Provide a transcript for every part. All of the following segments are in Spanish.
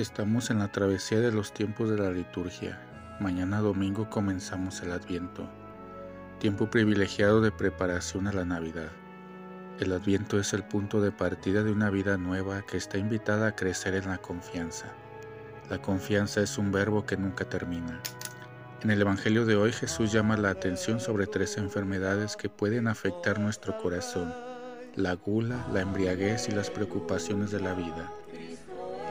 Estamos en la travesía de los tiempos de la liturgia. Mañana domingo comenzamos el Adviento, tiempo privilegiado de preparación a la Navidad. El Adviento es el punto de partida de una vida nueva que está invitada a crecer en la confianza. La confianza es un verbo que nunca termina. En el Evangelio de hoy Jesús llama la atención sobre tres enfermedades que pueden afectar nuestro corazón la gula, la embriaguez y las preocupaciones de la vida.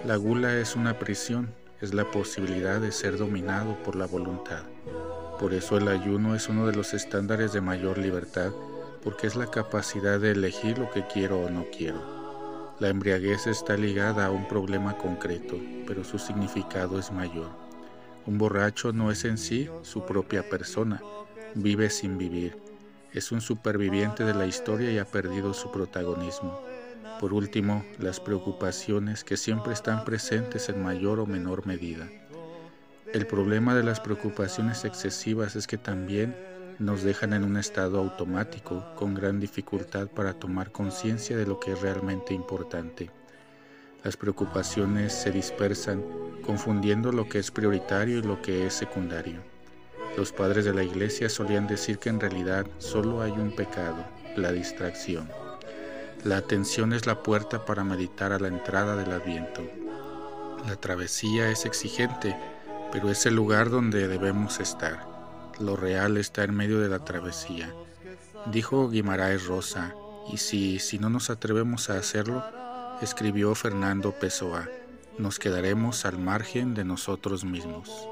La gula es una prisión, es la posibilidad de ser dominado por la voluntad. Por eso el ayuno es uno de los estándares de mayor libertad, porque es la capacidad de elegir lo que quiero o no quiero. La embriaguez está ligada a un problema concreto, pero su significado es mayor. Un borracho no es en sí su propia persona, vive sin vivir es un superviviente de la historia y ha perdido su protagonismo. Por último, las preocupaciones que siempre están presentes en mayor o menor medida. El problema de las preocupaciones excesivas es que también nos dejan en un estado automático con gran dificultad para tomar conciencia de lo que es realmente importante. Las preocupaciones se dispersan confundiendo lo que es prioritario y lo que es secundario. Los padres de la iglesia solían decir que en realidad solo hay un pecado, la distracción. La atención es la puerta para meditar a la entrada del adviento. La travesía es exigente, pero es el lugar donde debemos estar. Lo real está en medio de la travesía. Dijo Guimaraes Rosa, y si, si no nos atrevemos a hacerlo, escribió Fernando Pessoa, nos quedaremos al margen de nosotros mismos.